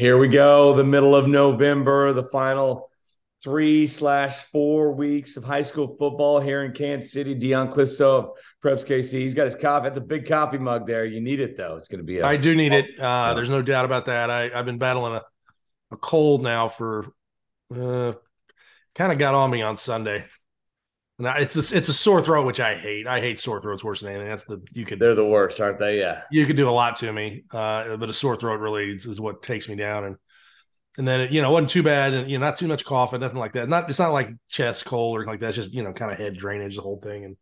Here we go, the middle of November, the final three slash four weeks of high school football here in Kansas City. Dion Clisso of Preps KC. He's got his coffee. That's a big coffee mug there. You need it though. It's going to be. A- I do need it. Uh, there's no doubt about that. I, I've been battling a, a cold now for uh, kind of got on me on Sunday. Now it's a, it's a sore throat, which I hate. I hate sore throats worse than anything. That's the you could They're the worst, aren't they? Yeah. you could do a lot to me, uh, but a sore throat really is, what takes me down. And and then it, you know it wasn't too bad, and you know not too much coughing, nothing like that. Not it's not like chest cold or anything like that. It's just you know kind of head drainage, the whole thing. And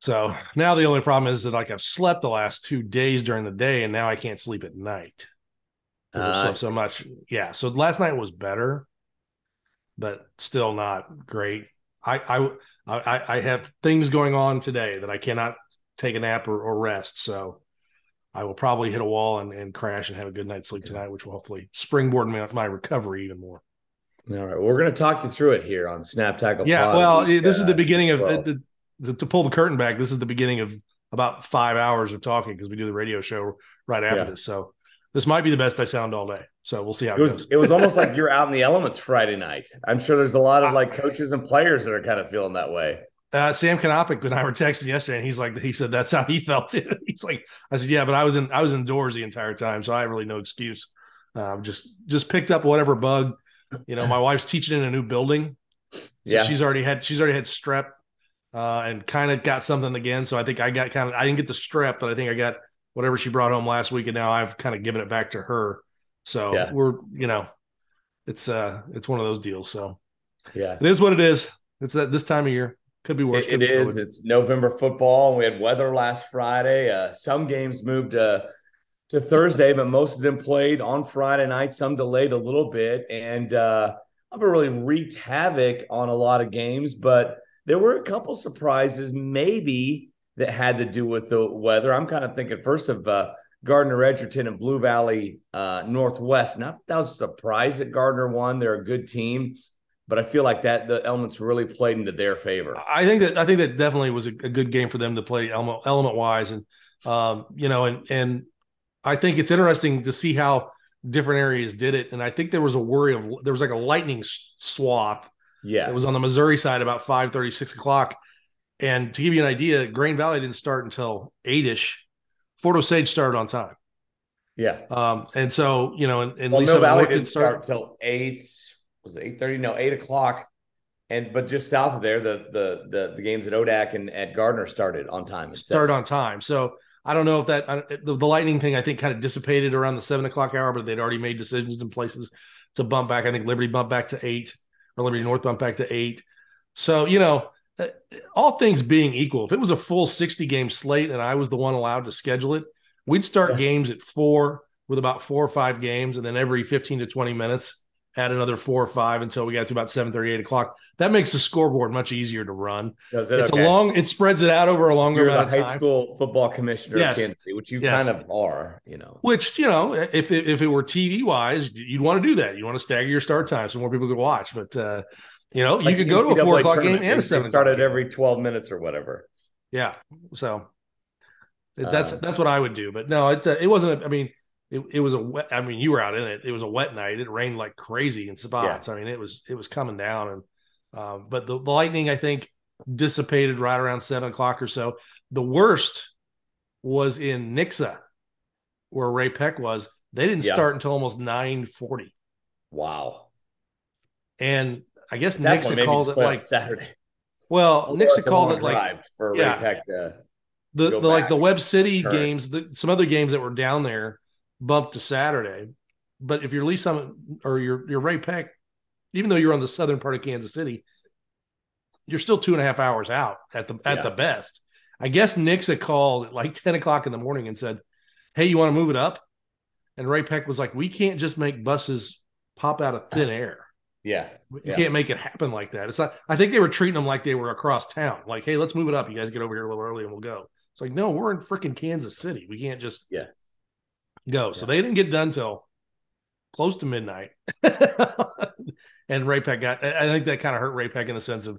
so now the only problem is that like I've slept the last two days during the day, and now I can't sleep at night because I've Uh, slept so much. Yeah, so last night was better, but still not great. I I I, I have things going on today that I cannot take a nap or, or rest. So I will probably hit a wall and, and crash and have a good night's sleep tonight, which will hopefully springboard my, my recovery even more. All right. We're going to talk you through it here on Snap Tackle. Yeah, Pod well, this is the uh, beginning of well. the, the to pull the curtain back. This is the beginning of about five hours of talking because we do the radio show right after Yeah. this. So this might be the best I sound all day. So we'll see how It it, was goes. it was almost like you're out in the elements Friday night. I'm sure there's a lot of like coaches and players that are kind of feeling that way. Uh, Sam Kanopik and I were texting yesterday, and he's like, he said that's how he felt. Too. he's like, I said, yeah, but I was in, I was indoors the entire time, so I have really no excuse. Um, just, just picked up whatever bug. You know, my wife's teaching in a new building, so Yeah. she's already had, she's already had strep, uh, and kind of got something again. So I think I got kind of, I didn't get the strep, but I think I got whatever she brought home last week, and now I've kind of given it back to her. So Yeah. we're, you know, it's, uh, it's one of those deals. So Yeah. it is what it is. It's that this time of year could be worse. It, it is. COVID. It's November football. and We had weather last Friday. Uh, some games moved uh, to Thursday, but most of them played on Friday night. Some delayed a little bit, and uh, I've really wreaked havoc on a lot of games. But there were a couple surprises, maybe that had to do with the weather. I'm kind of thinking first of uh, Gardner Edgerton and Blue Valley uh, Northwest. Not that, that was a surprise that Gardner won. They're a good team, but I feel like that the elements really played into their favor. I think that I think that definitely was a, a good game for them to play element element wise, and um, you know, and and I think it's interesting to see how different areas did it. And I think there was a worry of there was like a lightning swath Yeah. that was on the Missouri side about five thirty six o'clock. And to give you an idea, Grain Valley didn't start until eight ish. Fort Osage started on time. yeah. Um, and so, you know, and, and Well, Lisa Mill Valley didn't start till eight. Was it eight thirty? No, eight o'clock. And but just south of there, the the the, the games at ODAC and at Gardner started on time. start on time. So I don't know if that uh, the, the lightning thing I think kind of dissipated around the seven o'clock hour, but they'd already made decisions in places to bump back. I think Liberty bumped back to eight, or Liberty North bumped back to eight. So you know, all things being equal, if it was a full sixty game slate and I was the one allowed to schedule it, we'd start Yeah. games at four with about four or five games, and then every fifteen to twenty minutes add another four or five until we got to about 7 8 o'clock. That makes the scoreboard much easier to run. Does it? It's Okay. a long, it spreads it out over a longer You're the amount of high school football commissioner Yes. City, which you Yes. kind of are. You know. Which you know, if it, if it were TV wise, you'd want to do that. You want to stagger your start time so more people could watch. But uh, you know, Like you could go to a four o'clock game and a seven. Started every twelve minutes or whatever. yeah. So that's Um, that's what I would do. But no, it uh, it wasn't. I mean, it, it was a wet. I mean, you were out in it. It was a wet night. It rained like crazy in spots. I mean, it was it was coming down, and um, but the, the lightning I think dissipated right around seven o'clock or so. The worst was in Nixa, where Ray-Pec was. They didn't Yeah. start until almost nine forty. Wow. And I guess That one Nixa called it like Saturday. well, Although Nixa called it like for yeah. Ray-Pec. Uh, the, go the like the Webb City turn. games, the, some other games that were down there bumped to Saturday. But if you're Lee's Summit or you're you're Ray-Pec, even though you're on the southern part of Kansas City, you're still two and a half hours out at the at Yeah. the best. I guess Nixa called at like 10 o'clock in the morning and said, Hey, you want to move it up? And Ray-Pec was like, We can't just make buses pop out of thin air. Yeah. You Yeah. can't make it happen like that. It's not. I think they were treating them like they were across town. Like, hey, let's move it up. You guys get over here a little early, and we'll go. It's like, no, we're in freaking Kansas City. We can't just Yeah. go. So they didn't get done till close to midnight. and Ray-Pec got. I think that kind of hurt Ray-Pec in the sense of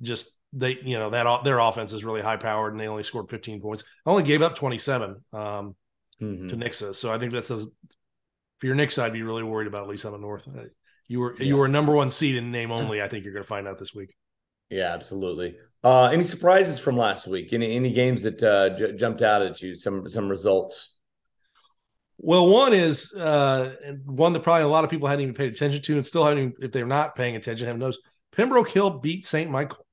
just they, you know, that their offense is really high powered, and they only scored 15 points. I Only gave up 27 um, Mhm. to Nixa. So I think that says for your Nixa side, be really worried about at least on the North. You were yeah. you were number one seed in name only. I think you're going to find out this week. Yeah, absolutely. Uh, any surprises from last week? Any any games that uh, j- jumped out at you? Some some results. Well, one is uh, one that probably a lot of people hadn't even paid attention to, and still haven't, even, if they're not paying attention, haven't noticed. Pembroke Hill beat St. Michael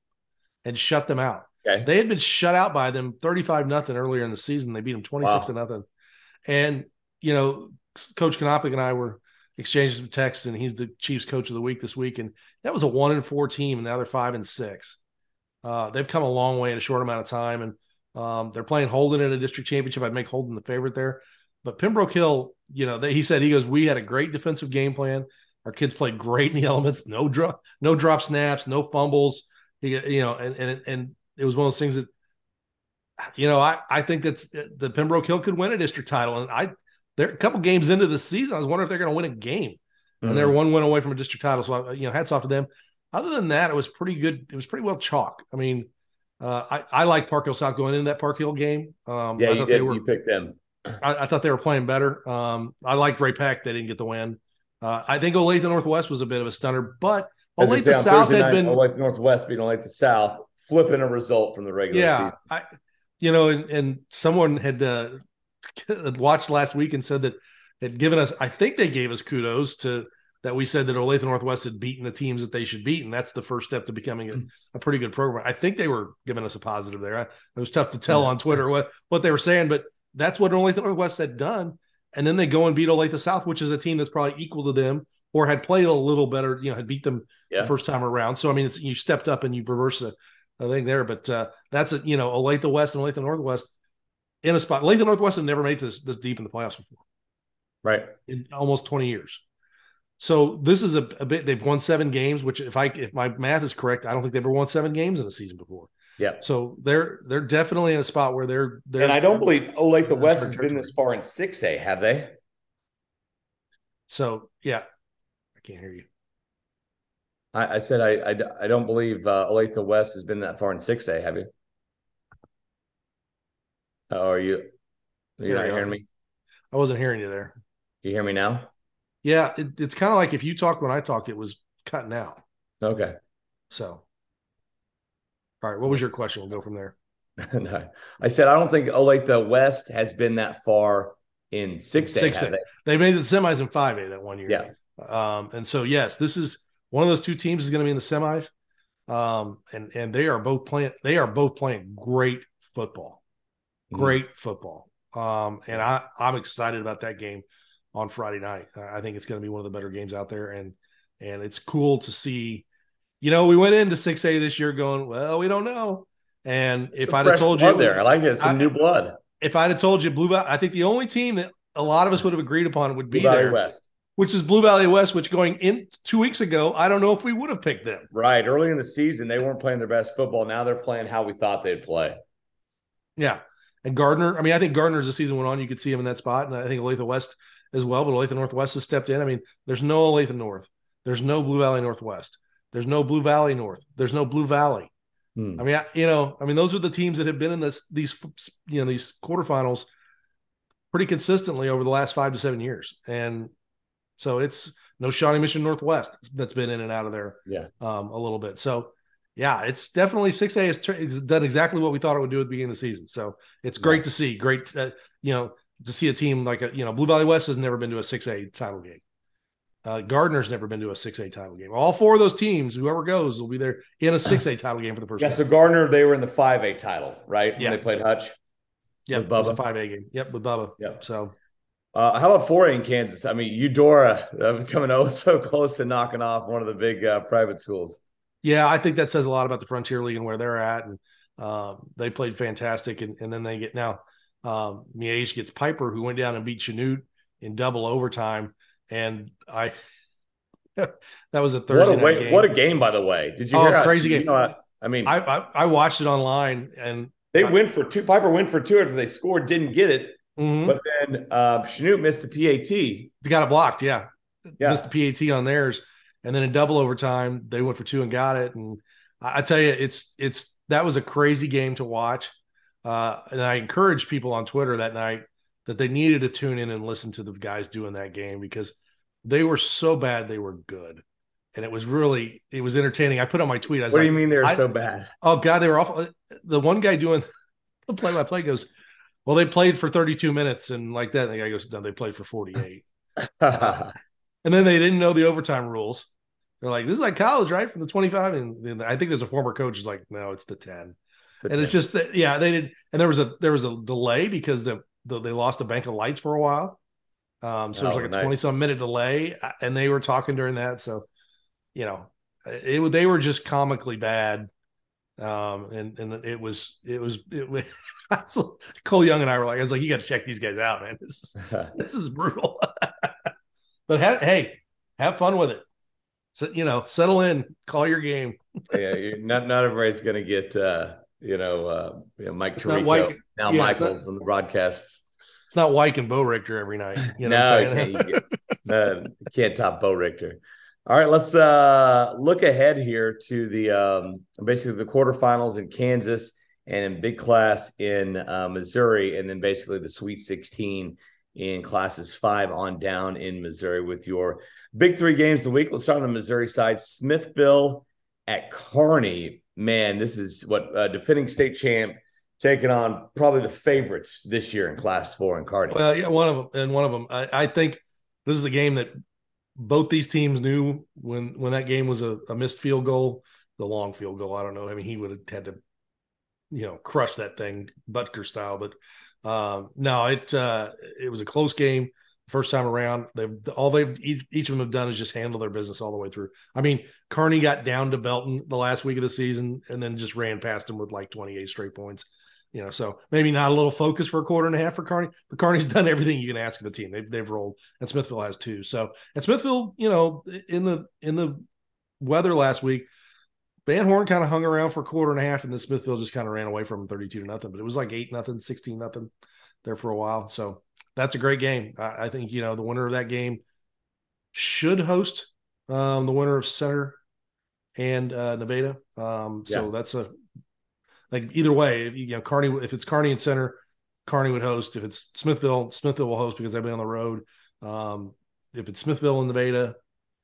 and shut them out. Okay. They had been shut out by them 35 nothing earlier in the season. They beat them 26 wow. to nothing. And, you know, Coach Kanopic and I were exchanging some texts, and he's the Chiefs coach of the week this week. And that was a one and four team, and now they're five and six. Uh, they've come a long way in a short amount of time. And um, they're playing Holden in a district championship. I'd make Holden the favorite there. But Pembroke Hill, you know, they, he said he goes, we had a great defensive game plan. Our kids played great in the elements. No drop, no drop snaps, no fumbles. He, you know, and and and it was one of those things that, you know, I I think that's the Pembroke Hill could win a district title, and I they're a couple games into the season. I was wondering if they're going to win a game, mm-hmm. and they're one win away from a district title. So I, you know, hats off to them. Other than that, it was pretty good. It was pretty well chalk. I mean, uh, I I like Park Hill South going into that Park Hill game. Um, yeah, you did. Were, you picked them. I, I, thought they were playing better. Um, I liked Ray-Pec. They didn't get the win. Uh, I think Olathe Northwest was a bit of a stunner, but Olathe the South had night, been Olathe Northwest beating Olathe the South, flipping a result from the regular yeah, season. I, you know, and, and someone had uh, watched last week and said that had given us. I think they gave us kudos to that we said that Olathe Northwest had beaten the teams that they should beat, and that's the first step to becoming a, a pretty good program. I think they were giving us a positive there. I, it was tough to tell on Twitter what what they were saying, but that's what Olathe Northwest had done. And then they go and beat Olathe South, which is a team that's probably equal to them or had played a little better, you know, had beat them yeah. the first time around. So, I mean, it's, you stepped up and you reversed the, a thing there. But uh, that's a, you know, Olathe West and Olathe Northwest in a spot. Olathe Northwest have never made this, this deep in the playoffs before. Right. In almost 20 years. So this is a, a, bit. They've won seven games, which if I if my math is correct, I don't think they've ever won seven games in a season before. Yeah. So they're they're definitely in a spot where they're they're and I don't believe Olathe the West has been this far in six A, have they? So yeah, I can't hear you. I, I said I, I, I don't believe uh, Olathe the West has been that far in six A. Have you? Oh, are you? You're not hearing me. I wasn't hearing you there. You hear me now? Yeah, it, it's kind of like if you talk when I talk, it was cutting out. Okay. So all right. What was your question? We'll go from there. no, I said I don't think Olathe the West has been that far in six A. Six They? they? made the semis in five A that one year. Yeah. Um, and so yes, this is one of those two teams is going to be in the semis. Um, and and they are both playing. They are both playing great football. Great football. Um, and I I'm excited about that game on Friday night. I think it's going to be one of the better games out there, and and it's cool to see you know, we went into 6A this year going, well, we don't know. And if I'd have told you there, I like it, some I, new blood. If I'd have told you Blue Valley, I think the only team that a lot of us would have agreed upon would be Blue there, West. which is Blue Valley West, which going in two weeks ago, I don't know if we would have picked them. Right. Early in the season, they weren't playing their best football. Now they're playing how we thought they'd play. Yeah. And Gardner, I mean, I think Gardner, as the season went on, you could see him in that spot. And I think Olathe West as well, but Olathe Northwest has stepped in. I mean, there's no Olathe North. There's no Blue Valley Northwest. There's no Blue Valley North. There's no Blue Valley. Hmm. I mean, I, you know, I mean, those are the teams that have been in this these you know these quarterfinals pretty consistently over the last five to seven years, and so it's no Shawnee Mission Northwest that's been in and out of there, yeah, um, a little bit. So yeah, it's definitely six A has done exactly what we thought it would do at the beginning of the season. So it's great yeah. to see. Great, uh, you know, to see a team like a you know Blue Valley West has never been to a six A title game. Uh, Gardner's never been to a 6A title game. All four of those teams, whoever goes, will be there in a 6A title game for the first yeah, time. so Gardner, they were in the 5A title, right? Yeah. When they played Hutch. Yeah, it was a 5A game. Yep, with Bubba. Yep. So uh, how about 4A in Kansas? I mean, Eudora uh, coming oh so close to knocking off one of the big uh, private schools. Yeah, I think that says a lot about the Frontier League and where they're at. And um, they played fantastic. And, and then they get now um, Miege gets Piper, who went down and beat Chanute in double overtime. And I, that was a Thursday. What a, way, what a game, by the way! Did you? Oh, hear crazy game! You know, I mean, I, I, I watched it online, and they I, went for two. Piper went for two after they scored, didn't get it, mm-hmm. but then uh, Chanute missed the PAT. They got it blocked. Yeah, yeah, missed the PAT on theirs, and then in double overtime, they went for two and got it. And I, I tell you, it's it's that was a crazy game to watch. Uh, and I encouraged people on Twitter that night that they needed to tune in and listen to the guys doing that game because they were so bad they were good. And it was really it was entertaining. I put on my tweet. I what like, do you mean they were so bad? Oh God, they were awful. The one guy doing the play by play goes, Well, they played for 32 minutes and like that. And the guy goes, No, they played for 48. uh, and then they didn't know the overtime rules. They're like, This is like college, right? From the 25. And I think there's a former coach who's like, No, it's the 10. It's the and 10. it's just that, yeah, they did. And there was a there was a delay because the the, they lost a bank of lights for a while. Um, so oh, it was like a nice. 20 some minute delay, uh, and they were talking during that. So, you know, it they were just comically bad. Um, and and it was it was it was Cole Young and I were like, I was like, you got to check these guys out, man. This is this is brutal. but ha- hey, have fun with it. So, you know, settle in, call your game. yeah, not not everybody's gonna get uh you know, uh, you know Mike Tirico, now yeah, Michaels on the broadcasts. It's not Wyke and Bo Richter every night. You know no, can't, you no, can't top Bo Richter. All right, let's uh, look ahead here to the um, basically the quarterfinals in Kansas and in big class in uh, Missouri, and then basically the Sweet 16 in classes five on down in Missouri with your big three games of the week. Let's start on the Missouri side. Smithville at Kearney man, this is what uh, defending state champ taking on probably the favorites this year in Class Four in Kearney. Well, yeah, one of them, and one of them. I, I think this is a game that both these teams knew when when that game was a, a, missed field goal, the long field goal. I don't know. I mean, he would have had to, you know, crush that thing Butker style. But um, no, it uh, it was a close game first time around. They've all they've each of them have done is just handle their business all the way through. I mean, Kearney got down to Belton the last week of the season and then just ran past him with like 28 straight points. You know, so maybe not a little focus for a quarter and a half for Kearney, but Kearney's done everything you can ask of a team. They've they've rolled, and Smithville has too. So, and Smithville, you know, in the in the weather last week, Van Horn kind of hung around for a quarter and a half, and then Smithville just kind of ran away from him 32 to nothing. But it was like eight nothing, 16 nothing there for a while. So that's a great game. I, I, think you know the winner of that game should host um, the winner of Center and uh, Nevada. Um, so yeah. that's a like either way. If, you know, Kearney, if it's Kearney and Center, Kearney would host. If it's Smithville, Smithville will host because they'll be on the road. Um, if it's Smithville and Nevada,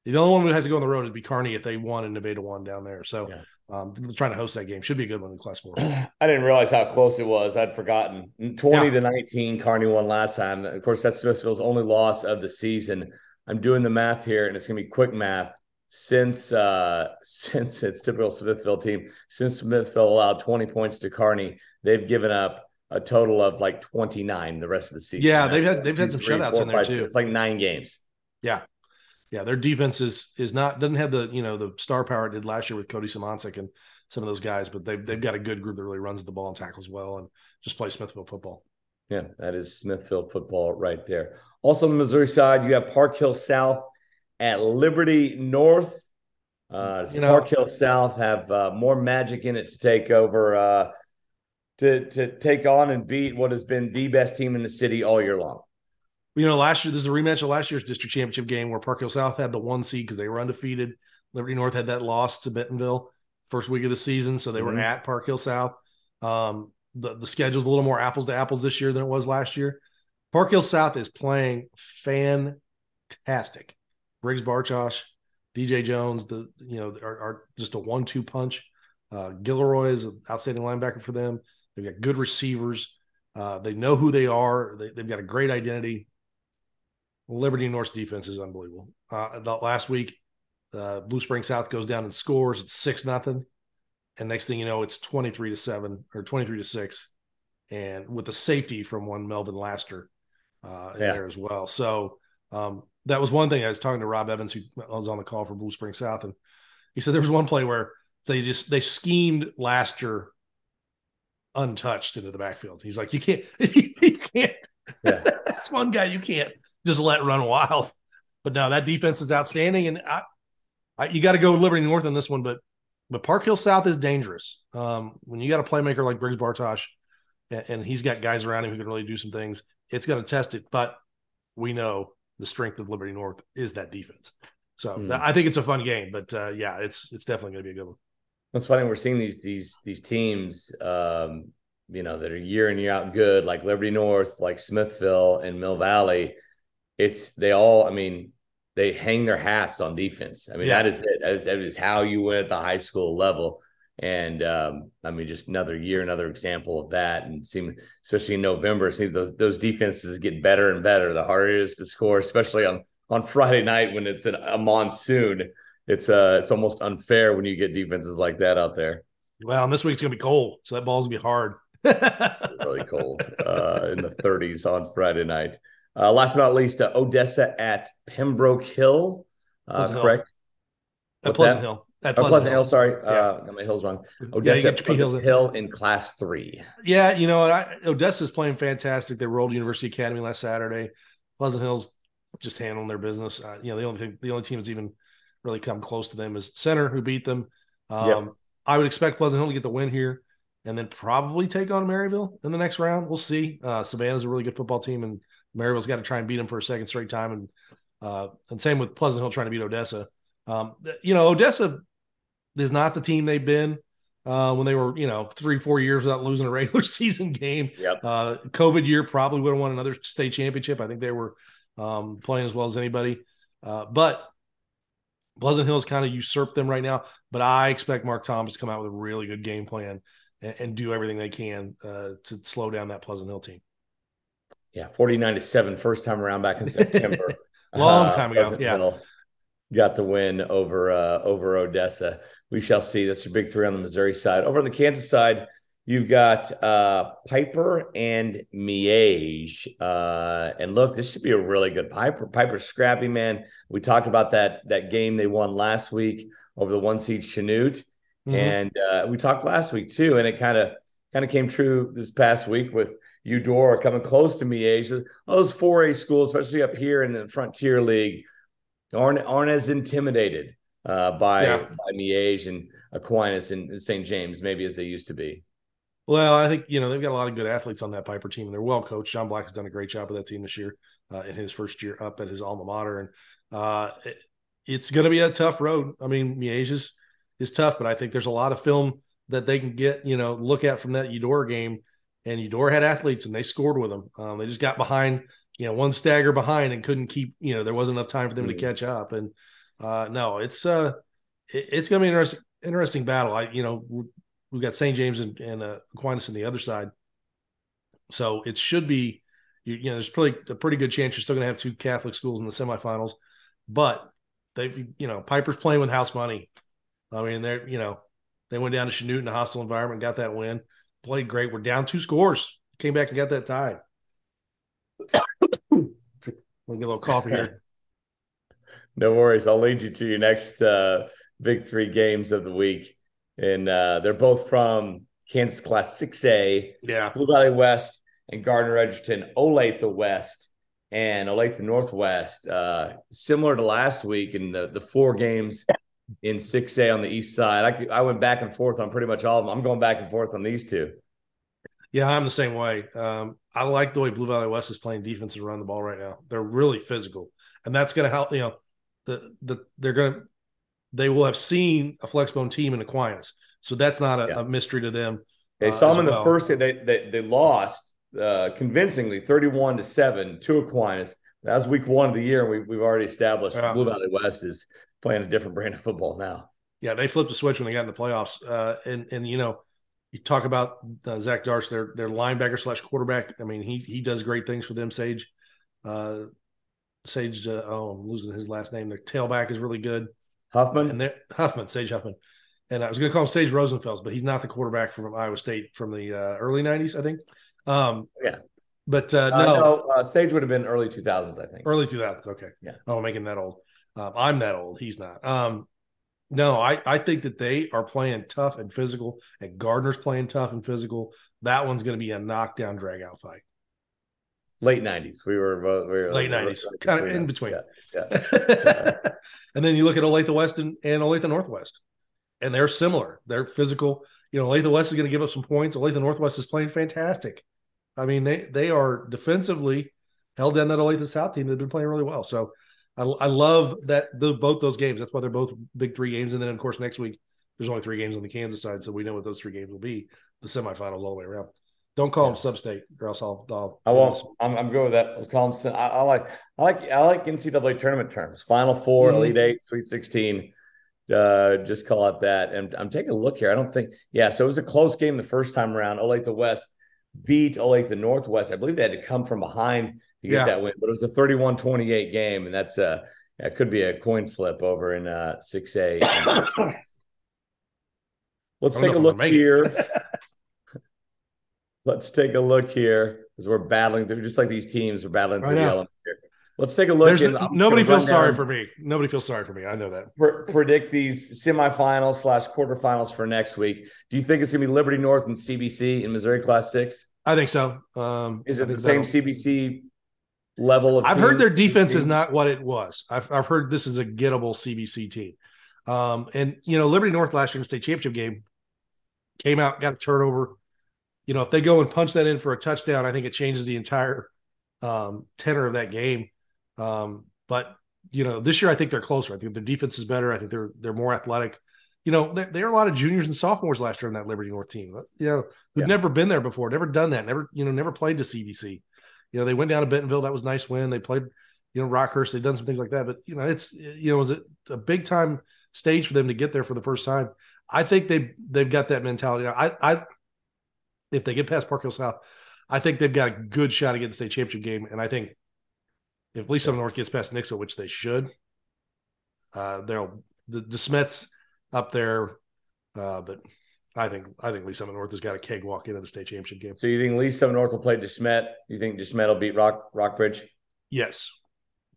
the only one would have to go on the road would be Kearney if they won and Nevada won down there. So yeah um, trying to host that game. Should be a good one in class four. I didn't realize how close it was. I'd forgotten. 20 yeah. to 19, Kearney won last time. Of course, that's Smithville's only loss of the season. I'm doing the math here, and it's gonna be quick math. Since uh since it's typical Smithville team, since Smithville allowed 20 points to Kearney, they've given up a total of like 29 the rest of the season. Yeah, they've had they've had some shutouts four, in there five, too. It's like nine games. Yeah yeah, their defense is is not doesn't have the you know the star power it did last year with Cody Simoncic and some of those guys, but they've they've got a good group that really runs the ball and tackles well and just plays Smithville football. Yeah, that is Smithville football right there. Also on the Missouri side, you have Park Hill South at Liberty North. Uh, does you know, Park Hill South have uh, more magic in it to take over uh, to to take on and beat what has been the best team in the city all year long? You know, last year this is a rematch of last year's district championship game where Park Hill South had the one seed because they were undefeated. Liberty North had that loss to Bentonville first week of the season, so they mm-hmm. were at Park Hill South. Um, the the schedule's a little more apples to apples this year than it was last year. Park Hill South is playing fantastic. Briggs Bartosh, DJ Jones, the you know are, are just a one-two punch. Uh, Gilroy is an outstanding linebacker for them. They've got good receivers. Uh, they know who they are. They, have got a great identity. Liberty North's defense is unbelievable. Uh, the last week, uh, Blue Springs South goes down and scores. It's six nothing, and next thing you know, it's twenty three to seven or twenty three to six, and with the safety from one Melvin Laster uh, yeah. there as well. So um, that was one thing. I was talking to Rob Evans, who was on the call for Blue Springs South, and he said there was one play where they just they schemed Laster untouched into the backfield. He's like, you can't, you can't. Yeah. That's one guy you can't just let run wild. But no, that defense is outstanding, and I, I, you got to go Liberty North on this one. But but Park Hill South is dangerous. Um, when you got a playmaker like Briggs Bartosh, and, and he's got guys around him who can really do some things, it's going to test it. But we know the strength of Liberty North is that defense. So mm. I think it's a fun game. But uh, yeah, it's it's definitely going to be a good one. It's funny we're seeing these these these teams um, you know, that are year in year out good, like Liberty North, like Smithville and Mill Valley, it's they all. I mean, they hang their hats on defense. I mean, yeah. that is it. That is, that is how you win at the high school level. And um, I mean, just another year, another example of that. And seem, especially in November, see those those defenses get better and better. The harder it is to score, especially on on Friday night when it's an, a monsoon. It's uh it's almost unfair when you get defenses like that out there. Well, and this week's gonna be cold, so that ball's gonna be hard. really cold uh, in the 30s on Friday night. Uh, last but not least, uh, Odessa at Pembroke Hill. Uh, correct? At Pleasant that? Hill. At Pleasant, oh, Pleasant Hill. Hill. Sorry, yeah. uh, got my hills wrong. Odessa yeah, Hill, Hill in Class Three. Yeah, you know, I, Odessa's playing fantastic. They rolled University Academy last Saturday. Pleasant Hill's just handling their business. Uh, you know, the only thing, the only team that's even really come close to them is Center, who beat them. Um, yep. I would expect Pleasant Hill to get the win here, and then probably take on Maryville in the next round. We'll see. Uh, Savannah's a really good football team, and Maryville's got to try and beat them for a second straight time. And uh, and same with Pleasant Hill trying to beat Odessa. Um, you know, Odessa is not the team they've been uh, when they were, you know, three, four years without losing a regular season game. Yep. Uh, COVID year probably would have won another state championship. I think they were um, playing as well as anybody. Uh, but Pleasant Hills kind of usurped them right now. But I expect Mark Thomas to come out with a really good game plan and, and do everything they can uh, to slow down that Pleasant Hill team. Yeah, 49 to 7, first time around back in September. Long uh, time ago. yeah. got the win over uh, over Odessa. We shall see. That's your big three on the Missouri side. Over on the Kansas side, you've got uh, Piper and Miege. Uh, and look, this should be a really good Piper. Piper scrappy, man. We talked about that that game they won last week over the one seed Chanute. Mm-hmm. And uh, we talked last week too, and it kind of kind of came true this past week with Eudora coming close to me Miege. Those 4A schools, especially up here in the Frontier League, aren't aren't as intimidated uh, by yeah. by Miege and Aquinas and St. James maybe as they used to be. Well, I think you know they've got a lot of good athletes on that Piper team, and they're well coached. John Black has done a great job with that team this year uh, in his first year up at his alma mater, and uh, it, it's going to be a tough road. I mean, Miege is is tough, but I think there's a lot of film that they can get, you know, look at from that Eudora game. And Eudora had athletes and they scored with them. Um, they just got behind, you know, one stagger behind and couldn't keep, you know, there wasn't enough time for them mm-hmm. to catch up. And uh, no, it's uh, it, it's going to be an interesting, interesting battle. I, you know, we've got St. James and, and uh, Aquinas on the other side. So it should be, you, you know, there's probably a pretty good chance you're still going to have two Catholic schools in the semifinals, but they've, you know, Piper's playing with house money. I mean, they're, you know, they went down to Chanute in a hostile environment, got that win, played great. We're down two scores, came back and got that tie. Let me get a little coffee here. No worries. I'll lead you to your next uh, big three games of the week. And uh, they're both from Kansas Class 6A, yeah. Blue Valley West, and Gardner Edgerton, Olathe West, and Olathe Northwest. Uh, similar to last week in the, the four games in 6A on the east side. I, I went back and forth on pretty much all of them. I'm going back and forth on these two. Yeah, I'm the same way. Um, I like the way Blue Valley West is playing defense and run the ball right now. They're really physical, and that's going to help. You know, the the they're going to they will have seen a flexbone team in Aquinas, so that's not a, yeah. a mystery to them. They uh, saw them in well. the first. They they they lost uh, convincingly, 31 to seven to Aquinas. That was week one of the year, and we, we've already established yeah. Blue Valley West is playing a different brand of football now. Yeah, they flipped the switch when they got in the playoffs. Uh, and and you know, you talk about uh, Zach Darch, their their linebacker slash quarterback. I mean, he he does great things for them. Sage, uh, Sage. Uh, oh, I'm losing his last name. Their tailback is really good. Huffman and Huffman, Sage Huffman. And I was going to call him Sage Rosenfels, but he's not the quarterback from Iowa State from the uh, early '90s, I think. Um, yeah. But uh, uh no, no uh, Sage would have been early 2000s, I think. Early 2000s. Okay. Yeah. Oh, I'm making that old. Um, I'm that old. He's not. Um, no, I, I think that they are playing tough and physical, and Gardner's playing tough and physical. That one's going to be a knockdown, drag out fight. Late '90s, we were, we were late '90s, kind of in between. Yeah, yeah. and then you look at Olathe West and, and Olathe Northwest, and they're similar. They're physical. You know, Olathe West is going to give up some points. Olathe Northwest is playing fantastic. I mean, they they are defensively held down that Olathe South team. They've been playing really well. So I, I love that the, both those games. That's why they're both big three games. And then of course next week there's only three games on the Kansas side, so we know what those three games will be. The semifinals all the way around. Don't call them sub-state, or else I'll. I'll I won't. I'm, I'm good. I won't. I'm, I'm good with that. Let's call them. I, I, like. I like. I like NCAA tournament terms. Final 4 mm-hmm. Elite Eight, Sweet Sixteen. Uh, just call it that. And I'm taking a look here. I don't think. Yeah. So it was a close game the first time around. Olathe the West beat Olathe the Northwest. I believe they had to come from behind to get yeah. that win, but it was a 31-28 game, and that's a. That could be a coin flip over in uh, 6A. Let's take a look here. Let's take a look here as we're battling through, just like these teams are battling through the elements here. Let's take a look. In, nobody feels sorry for me. Nobody feels sorry for me. I know that. predict these semifinals slash quarterfinals for next week. Do you think it's going to be Liberty North and CBC in Missouri Class Six? I think so. Um, is it the same CBC level of? I've team? heard their defense is not what it was. I've, I've heard this is a gettable CBC team. Um, and you know, Liberty North last year in the state championship game came out, got a turnover. You know, if they go and punch that in for a touchdown, I think it changes the entire um, tenor of that game. Um, but you know, this year I think they're closer. I think their defense is better. I think they're they're more athletic. You know, there, there are a lot of juniors and sophomores last year in that Liberty North team. You know, who've yeah. never been there before, never done that, never you know, never played to CBC. You know, they went down to Bentonville. That was nice win. They played, you know, Rockhurst. They've done some things like that. But you know, it's you know, it was a, a big time stage for them to get there for the first time. I think they they've got that mentality. Now, I I if they get past Park Hill South, I think they've got a good shot against the state championship game. And I think if Lee's Summit North gets past Nixa, which they should, uh, they'll the, the Smets up there. Uh, but I think I think Lee's Summit North has got a keg walk into the state championship game. So you think Lee's Summit North will play DeSmet? You think DeSmet will beat Rock Rockbridge? Yes.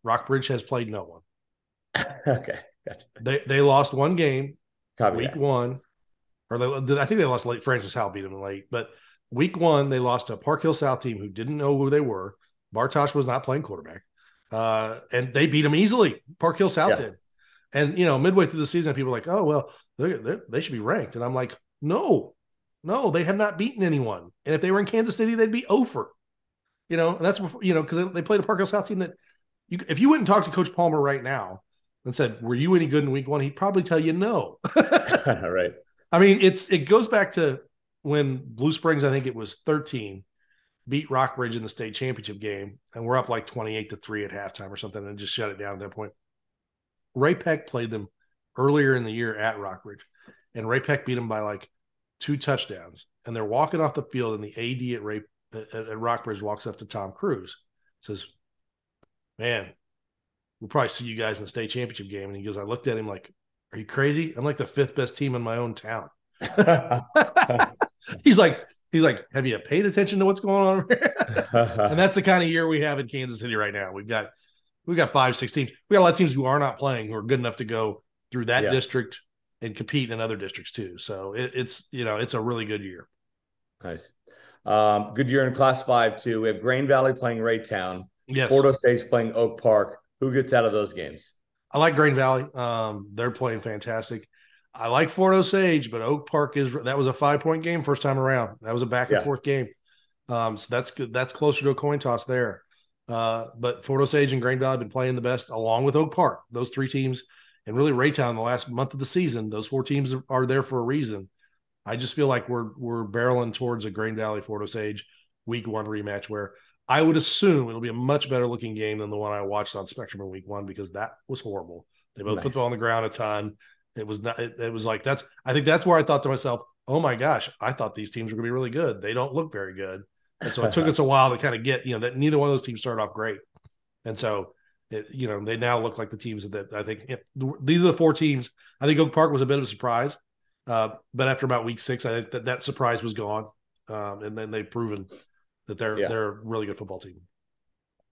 Rockbridge has played no one. okay. Gotcha. They they lost one game Copy week that. one, or they, I think they lost late. Francis Howell beat them late, but week one they lost to a Park Hill South team who didn't know who they were. Bartosh was not playing quarterback, uh, and they beat them easily. Park Hill South yeah. did, and you know midway through the season, people were like, "Oh well, they're, they're, they should be ranked," and I'm like, "No, no, they have not beaten anyone. And if they were in Kansas City, they'd be over." You know, and that's you know because they played a Park Hill South team that you, if you went and talked to Coach Palmer right now and said, "Were you any good in week one?" He'd probably tell you no. right. I mean, it's it goes back to when Blue Springs, I think it was 13, beat Rockbridge in the state championship game, and we're up like 28 to 3 at halftime or something, and just shut it down at that point. Ray-Pec played them earlier in the year at Rockbridge, and Ray-Pec beat him by like two touchdowns. And they're walking off the field, and the AD at Ray at, at Rockbridge walks up to Tom Kruse, says, Man, we'll probably see you guys in the state championship game. And he goes, I looked at him like, Are you crazy? I'm like the fifth best team in my own town. he's like, he's like, Have you paid attention to what's going on and that's the kind of year we have in Kansas City right now. We've got we've got five, six teams. We got a lot of teams who are not playing who are good enough to go through that yeah. district and compete in other districts too. So it, it's you know, it's a really good year. Nice. Um, good year in class five too. We have Grain Valley playing Raytown. Yes. Fort Osage playing Oak Park. Who gets out of those games? I like Grain Valley. Um, they're playing fantastic. I like Fort Osage, but Oak Park is that was a five point game first time around. That was a back and yeah. forth game. Um, so that's that's closer to a coin toss there. Uh, but Fort Osage and Grain Valley have been playing the best along with Oak Park. Those three teams, and really Raytown the last month of the season. Those four teams are there for a reason. I just feel like we're we're barreling towards a Grain Valley Fort Osage week one rematch where I would assume it'll be a much better looking game than the one I watched on Spectrum in week one because that was horrible. They both nice. put the ball on the ground a ton. It was not, it, it, was like, that's, I think that's where I thought to myself, oh my gosh, I thought these teams were going to be really good. They don't look very good. And so it took us a while to kind of get, you know, that neither one of those teams started off great. And so, it, you know, they now look like the teams that I think these are the four teams. I think Oak Park was a bit of a surprise. Uh, but after about week six, I think that that surprise was gone. Um, and then they've proven that they're yeah. they're a really good football team.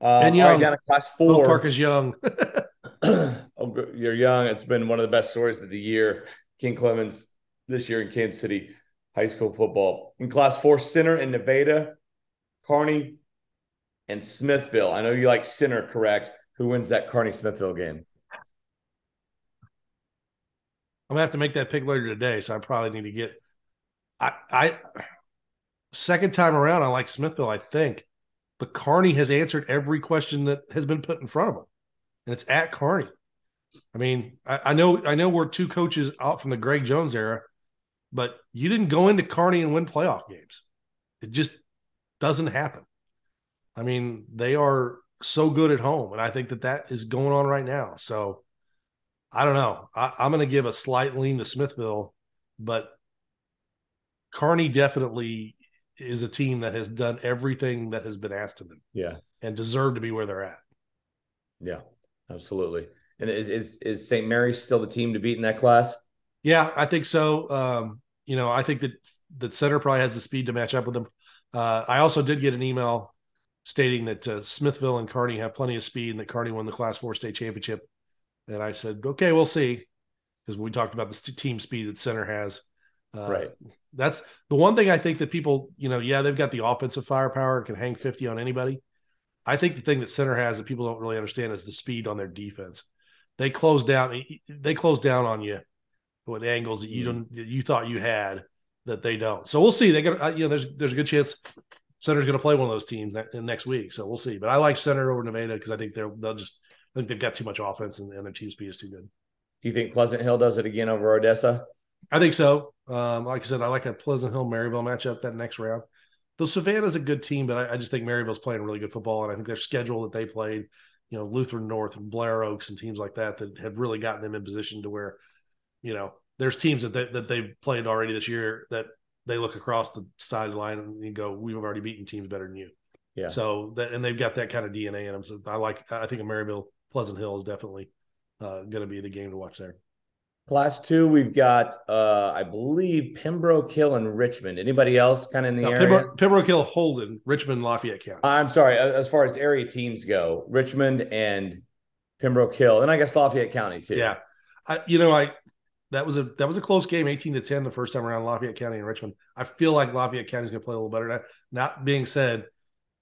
Um, and young, right, down class four. Oak Park is young. oh, you're young. It's been one of the best stories of the year. King Clemens this year in Kansas City high school football. In class four, Center and Nevada, Kearney, and Smithville. I know you like Center, correct? Who wins that Kearney Smithville game? I'm gonna have to make that pick later today, so I probably need to get. I I second time around, I like Smithville, I think. But Kearney has answered every question that has been put in front of him. And it's at Kearney. I mean, I, I know I know we're two coaches out from the Greg Jones era, but you didn't go into Kearney and win playoff games. It just doesn't happen. I mean, they are so good at home, and I think that that is going on right now. So I don't know. I, am going to give a slight lean to Smithville, but Kearney definitely is a team that has done everything that has been asked of them. Yeah, and deserve to be where they're at. Yeah, absolutely. And is is, is St. Mary's still the team to beat in that class? Yeah, I think so. Um, you know, I think that that center probably has the speed to match up with them. Uh, I also did get an email stating that uh, Smithville and Kearney have plenty of speed and that Kearney won the Class Four state championship. And I said, okay, we'll see, because we talked about the team speed that center has. Uh, right. That's the one thing I think that people, you know, yeah, they've got the offensive firepower and can hang 50 on anybody. I think the thing that center has that people don't really understand is the speed on their defense. They close down, they close down on you with angles that you mm-hmm. don't, that you thought you had that they don't. So we'll see. They got, you know, there's there's a good chance Center's going to play one of those teams next week. So we'll see. But I like Center over Nevada because I think they're they'll just I think they've got too much offense and, and their team speed is too good. Do you think Pleasant Hill does it again over Odessa? I think so. Um, like I said, I like a Pleasant Hill Maryville matchup that next round. Though Savannah's a good team, but I, I, just think Maryville's playing really good football, and I think their schedule that they played, you know, Lutheran North and Blair Oaks and teams like that that have really gotten them in position to where, you know, there's teams that they, that they've played already this year that they look across the sideline and you go, "We've already beaten teams better than you." Yeah. So that and they've got that kind of DNA in them. So I like. I think a Maryville Pleasant Hill is definitely uh, going to be the game to watch there. Class two, we've got, uh, I believe, Pembroke Hill and Richmond. Anybody else kind of in the no, area? Pembroke, Pembroke, Hill, Holden, Richmond, Lafayette County. I'm sorry. As far as area teams go, Richmond and Pembroke Hill, and I guess Lafayette County too. Yeah, I, you know, I that was a that was a close game, eighteen to ten, the first time around Lafayette County and Richmond. I feel like Lafayette County is going to play a little better. That not being said,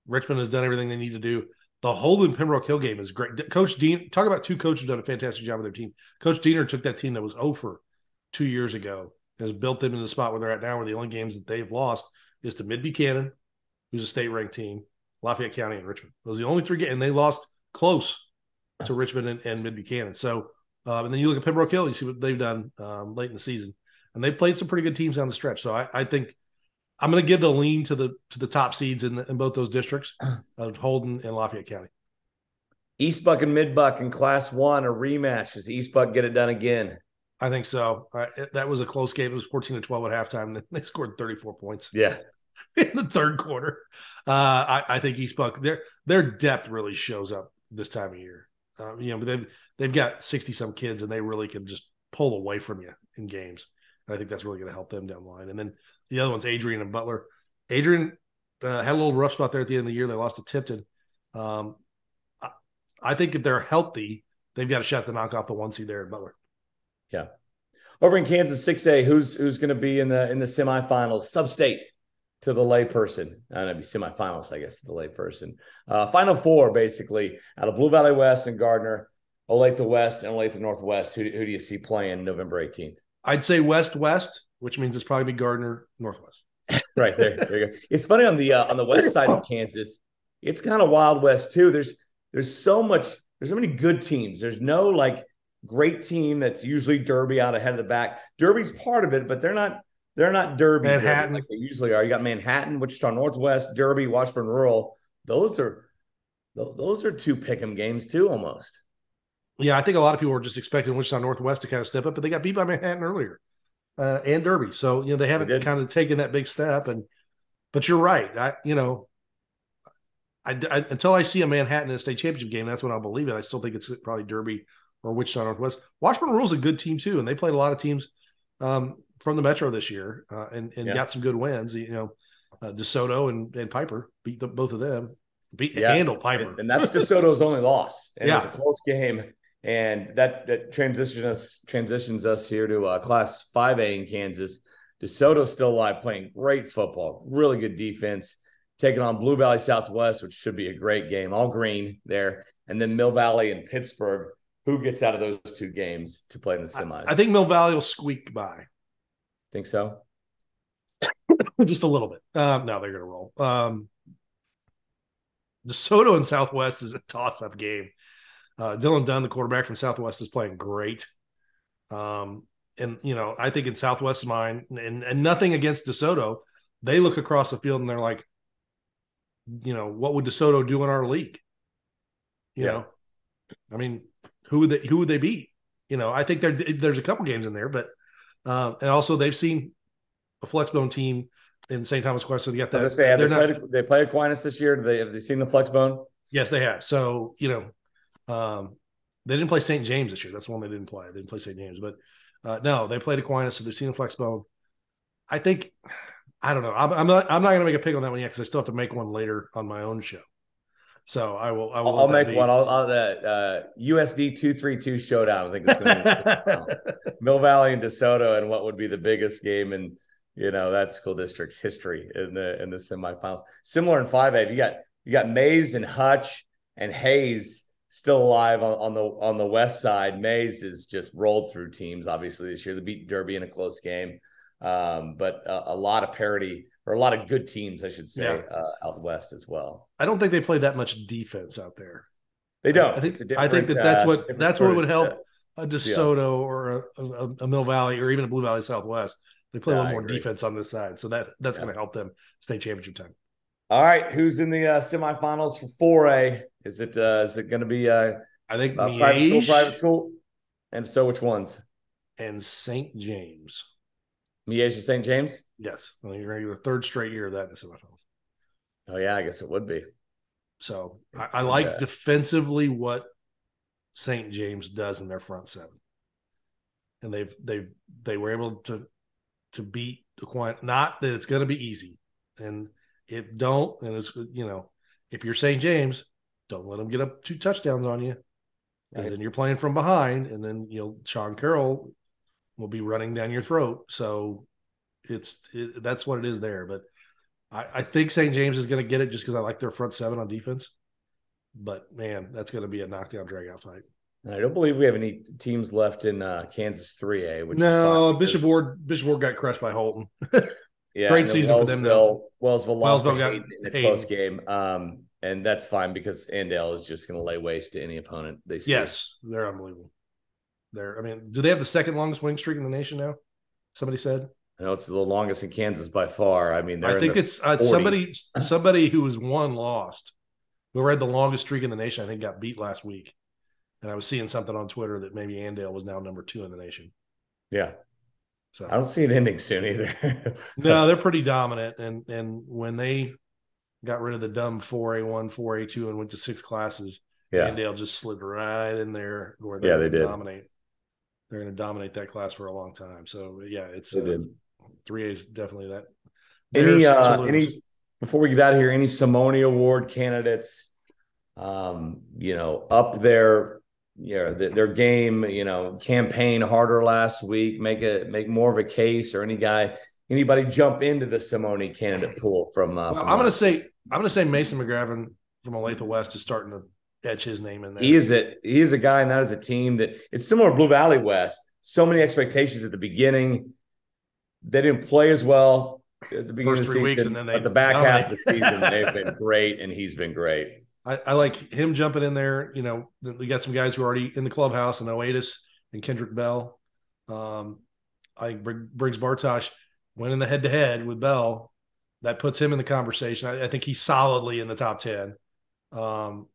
Richmond has done everything they need to do. The Holden Pembroke Hill game is great. Coach Dean, talk about two coaches done a fantastic job with their team. Coach Diener took that team that was oh over two years ago and has built them in the spot where they're at now, where the only games that they've lost is to Mid Buchanan, who's a state ranked team, Lafayette County, and Richmond. Those are the only three games, and they lost close to Richmond and, and Mid Buchanan. So um, and then you look at Pembroke Hill, you see what they've done um, late in the season, and they played some pretty good teams down the stretch. So I, I think I'm going to give the lean to the to the top seeds in, the, in both those districts, of Holden and Lafayette County. East Buck and Mid Buck in Class One, a rematch. Does East Buck get it done again? I think so. I, that was a close game. It was 14 to 12 at halftime. Then they scored 34 points. Yeah. In the third quarter, uh, I, I think East Buck their their depth really shows up this time of year. Uh, you know, but they've they've got sixty some kids, and they really can just pull away from you in games. And I think that's really going to help them down the line. And then the other one's Adrian and Butler. Adrian uh, had a little rough spot there at the end of the year. They lost to Tipton. Um, I, I think if they're healthy, they've got a shot to knock off the one seed there at Butler. Yeah. Over in Kansas 6A, who's who's going to be in the in the semifinals? Sub-state to the layperson. I don't know, be semifinals, I guess, to the layperson. Uh, final four, basically, out of Blue Valley West and Gardner, Olathe West and Olathe Northwest. Who, who do you see playing November 18th? I'd say West West, which means it's probably be Gardner Northwest. right there, there you go. It's funny on the uh, on the west side of Kansas. It's kind of Wild West too. There's there's so much. There's so many good teams. There's no like great team that's usually Derby out ahead of the back. Derby's part of it, but they're not they're not Derby, Manhattan Derby like they usually are. You got Manhattan, Wichita Northwest, Derby, Washburn Rural. Those are those are two pick'em games too, almost. Yeah, I think a lot of people were just expecting Wichita Northwest to kind of step up, but they got beat by Manhattan earlier uh, and Derby, so you know they haven't they kind of taken that big step. And but you're right, I you know, I, I, until I see a Manhattan in a state championship game, that's when I'll believe it. I still think it's probably Derby or Wichita Northwest. Washburn Rural is a good team too, and they played a lot of teams. Um, from the Metro this year uh, and and yeah. got some good wins. You know, uh, DeSoto and, and Piper beat the, both of them. Beat yeah. handle Piper, and, and that's DeSoto's only loss. And yeah. it was a close game, and that that transitions us transitions us here to uh, Class Five A in Kansas. DeSoto's still alive, playing great football, really good defense, taking on Blue Valley Southwest, which should be a great game, all green there, and then Mill Valley and Pittsburg. Who gets out of those two games to play in the semis? I, I think Mill Valley will squeak by. Think so? Just a little bit. Um, no, they're going to roll. Um, DeSoto and Southwest is a toss-up game. Uh, Dylan Dunn, the quarterback from Southwest, is playing great. Um, and you know, I think in Southwest's mind, and, and nothing against DeSoto, they look across the field and they're like, you know, what would DeSoto do in our league? You Yeah. know, I mean, who would they who would they beat? You know, I think there there's a couple games in there, but um, and also they've seen a flexbone team in St. Thomas Quest. So they got that. say, they not- played, they play Aquinas this year? Do they, have they seen the flexbone? Yes, they have. So you know, um, they didn't play St. James this year. That's the one they didn't play. They didn't play St. James, but uh, no, they played Aquinas, so they've seen the flexbone. I think I don't know. I'm, I'm not. I'm not going to make a pick on that one yet because I still have to make one later on my own show. So I will. I will. I'll, let I'll that make one. I'll, I'll that uh, USD two three two showdown. I think it's going to be Mill Valley and DeSoto, and what would be the biggest game in you know that school district's history in the in the semifinals. Similar in five A, you got you got Maize and Hutch and Hays still alive on, on the on the west side. Maize has just rolled through teams obviously this year. They beat Derby in a close game, um, but a, a lot of parity or a lot of good teams, I should say, Yeah. uh, out west as well. I don't think they play that much defense out there. They don't. I think. I think that that's uh, what different that's what would help a DeSoto or a, a, a Mill Valley or even a Blue Valley Southwest. They play Yeah, a I little more agree. defense on this side, so that that's Yeah. going to help them state championship time. All right, who's in the uh, semifinals for four A? Is it uh, is it going to be uh, I think uh, private school, private school? And so, which ones? and St. James. Miege and St. James? Yes, think you're going to get a third straight year of that in the semifinals. Oh yeah, I guess it would be. So I, I like Yeah. defensively what St. James does in their front seven, and they've they've they were able to to beat the Aquinas. Not that it's going to be easy, and it don't. And it's you know if you're St. James, don't let them get up two touchdowns on you, because Right. then you're playing from behind, and then you know Sean Carroll will be running down your throat. So it's it, that's what it is there, but. I, I think St. James is going to get it just because I like their front seven on defense. But man, that's going to be a knockdown dragout fight. I don't believe we have any teams left in uh, Kansas three A. Which no, Bishop Ward Bishop Ward got crushed by Holton. Yeah, Great season for them, though. Wellsville, Wellsville got in Hayden. close game, um, and that's fine because Andale is just going to lay waste to any opponent they see. Yes, they're unbelievable. They're I mean, do they have the second longest wing streak in the nation now? Somebody said. I know it's the longest in Kansas by far. I mean, I think it's uh, somebody somebody who was one lost. Whoever had the longest streak in the nation, I think, got beat last week. And I was seeing something on Twitter that maybe Andale was now number two in the nation. yeah. So I don't see it ending soon either. No, they're pretty dominant, and and when they got rid of the dumb four A one, four A two, and went to six classes, yeah, Andale just slid right in there where Yeah, they're they did. dominate. They're going to dominate that class for a long time. So yeah, it's three A is definitely that. Any uh, any before we get out of here, any Simone Award candidates, um, you know, up their you know, their, their game, you know, campaign harder last week, make a make more of a case, or any guy, anybody jump into the Simone candidate pool from. Uh, Well, from I'm going to say I'm going to say Mason McGravin from Olathe West is starting to etch his name in there. he is a he is a guy, and that is a team that it's similar to Blue Valley West. So many expectations at the beginning. They didn't play as well at the beginning First of the three season, weeks, and then they the back half of the season they've been great, and he's been great. I, I like him jumping in there. You know, we got some guys who are already in the clubhouse, and Oatis and Kendrick Bell. Um, I Briggs Bartosh went in the head to head with Bell. That puts him in the conversation. I, I think he's solidly in the top 10. Um,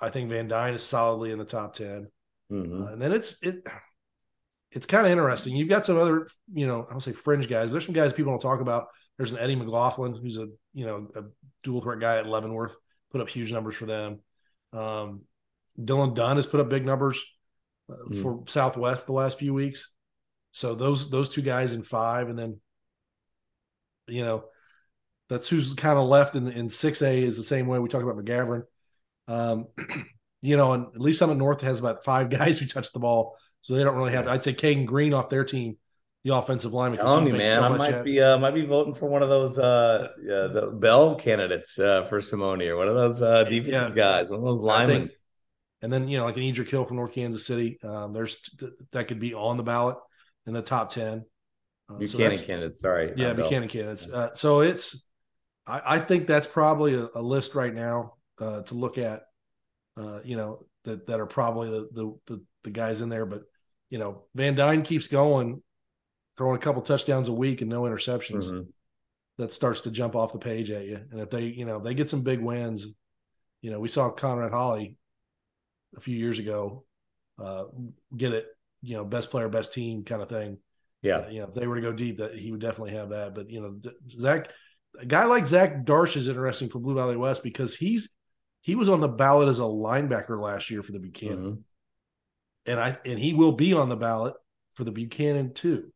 I think Van Dyne is solidly in the top 10. Mhm. Uh, and then it's, it, it's kind of interesting. You've got some other, you know, I don't say fringe guys, but there's some guys people don't talk about. There's an Eddie McLaughlin, who's a, you know, a dual threat guy at Leavenworth, put up huge numbers for them. Um, Dylan Dunn has put up big numbers uh, Mm. for Southwest the last few weeks. So those those two guys in five, and then you know that's who's kind of left in in six A is the same way we talked about McGavern. Um, you know, and at Lee's Summit North has about five guys who touch the ball, so they don't really have. I'd say Caden Green off their team, the offensive lineman. telling you, man, so I might be uh, might be voting for one of those uh, uh the Bell candidates uh, for Simone or one of those uh, defensive Yeah. guys, one of those linemen. think- and then you know, like an Edric Hill from North Kansas City, um, there's that could be on the ballot in the top ten. Uh, so Buchanan that's- candidates, sorry. yeah, Bell. Buchanan candidates. Uh, so it's, I, I think that's probably a, a list right now uh, to look at. Uh, you know that that are probably the, the the the guys in there, but you know Van Dyne keeps going, throwing a couple touchdowns a week and no interceptions. Mhm. that starts to jump off the page at you. And if they, you know, they get some big wins, you know, we saw Conrad Holly a few years ago uh, get it, you know, best player, best team kind of thing. Yeah. Uh, you know, if they were to go deep, that he would definitely have that. But you know, Zach, a guy like Zach Darsh is interesting for Blue Valley West because he's he was on the ballot as a linebacker last year for the Buchanan, mm-hmm. and I and he will be on the ballot for the Buchanan too.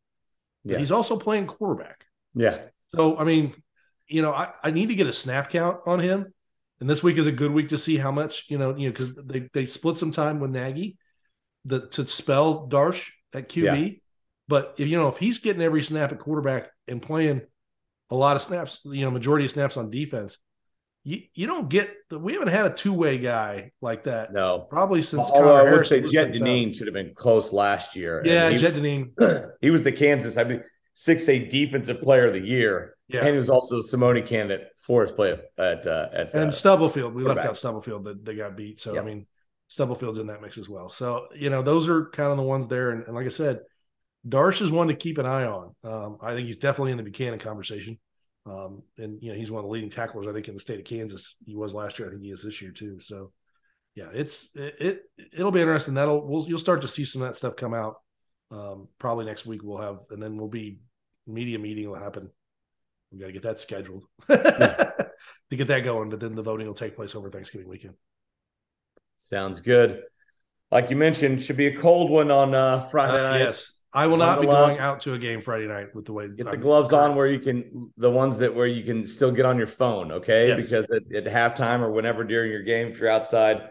Yeah. he's also playing quarterback. Yeah. So I mean, you know, I, I need to get a snap count on him. And this week is a good week to see how much, you know, you know, because they, they split some time with Nagy the, to spell Darsh at QB. Yeah. But if you know if he's getting every snap at quarterback and playing a lot of snaps, you know, majority of snaps on defense, you, you don't get we haven't had a two way guy like that. No, probably since. Although I would say Jet Deneen should have been close last year. Yeah, he, Jet Deneen. He was the Kansas. I mean, six A defensive player of the year. Yeah, and he was also Simone candidate for his play at uh, at and uh, Stubblefield. We left out Stubblefield that they got beat. So yep. I mean, Stubblefield's in that mix as well. So you know, those are kind of the ones there. And, and like I said, Darsh is one to keep an eye on. Um, I think he's definitely in the Buchanan conversation. Um, and you know, he's one of the leading tacklers, I think, in the state of Kansas. He was last year. I think he is this year too. So yeah, it's it, it will be interesting. That'll we'll, you'll start to see some of that stuff come out. Um, probably next week we'll have, and then we'll be media meeting will happen. We got to get that scheduled to get that going. But then the voting will take place over Thanksgiving weekend. Sounds good. Like you mentioned, should be a cold one on uh, Friday uh, night. Yes, I will not be going out to a game Friday night with the way. Get the gloves on where you can, the ones that where you can still get on your phone, okay? Yes. Because at, at halftime or whenever during your game, if you're outside,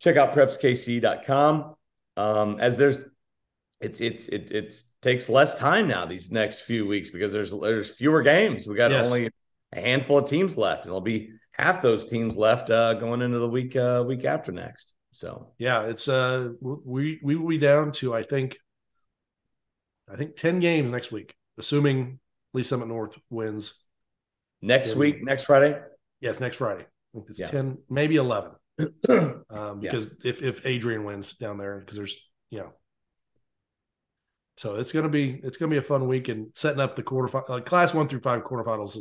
check out prepskc.com. Um, as there's, it's it's it it takes less time now these next few weeks because there's there's fewer games. We got yes. only a handful of teams left, and it'll be half those teams left uh, going into the week uh, week after next. So yeah, it's uh we we will be down to I think I think 10 games next week, assuming Lee's Summit North wins. Next week, next Friday? Yes, next Friday. I think it's yeah. 10, maybe 11. um, because yeah. if, if Adrian wins down there, because there's, you know, so it's gonna be it's gonna be a fun week and setting up the quarter uh, class one through five quarterfinals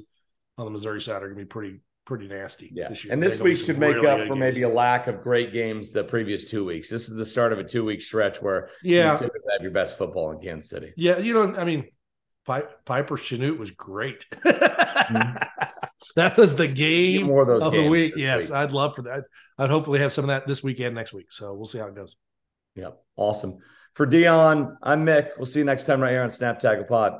on the Missouri side are gonna be pretty pretty nasty. Yeah, this and this week should make really up for games. maybe a lack of great games the previous two weeks. This is the start of a two week stretch where yeah, you typically have your best football in Kansas City. Yeah, you know, I mean, Piper Chanute was great. mm-hmm. That was the game more of, those of the week. Yes, week. I'd love for that. I'd hopefully have some of that this weekend next week. So we'll see how it goes. Yep, awesome. For Dion, I'm Mick. We'll see you next time right here on Snap Tackle Pod.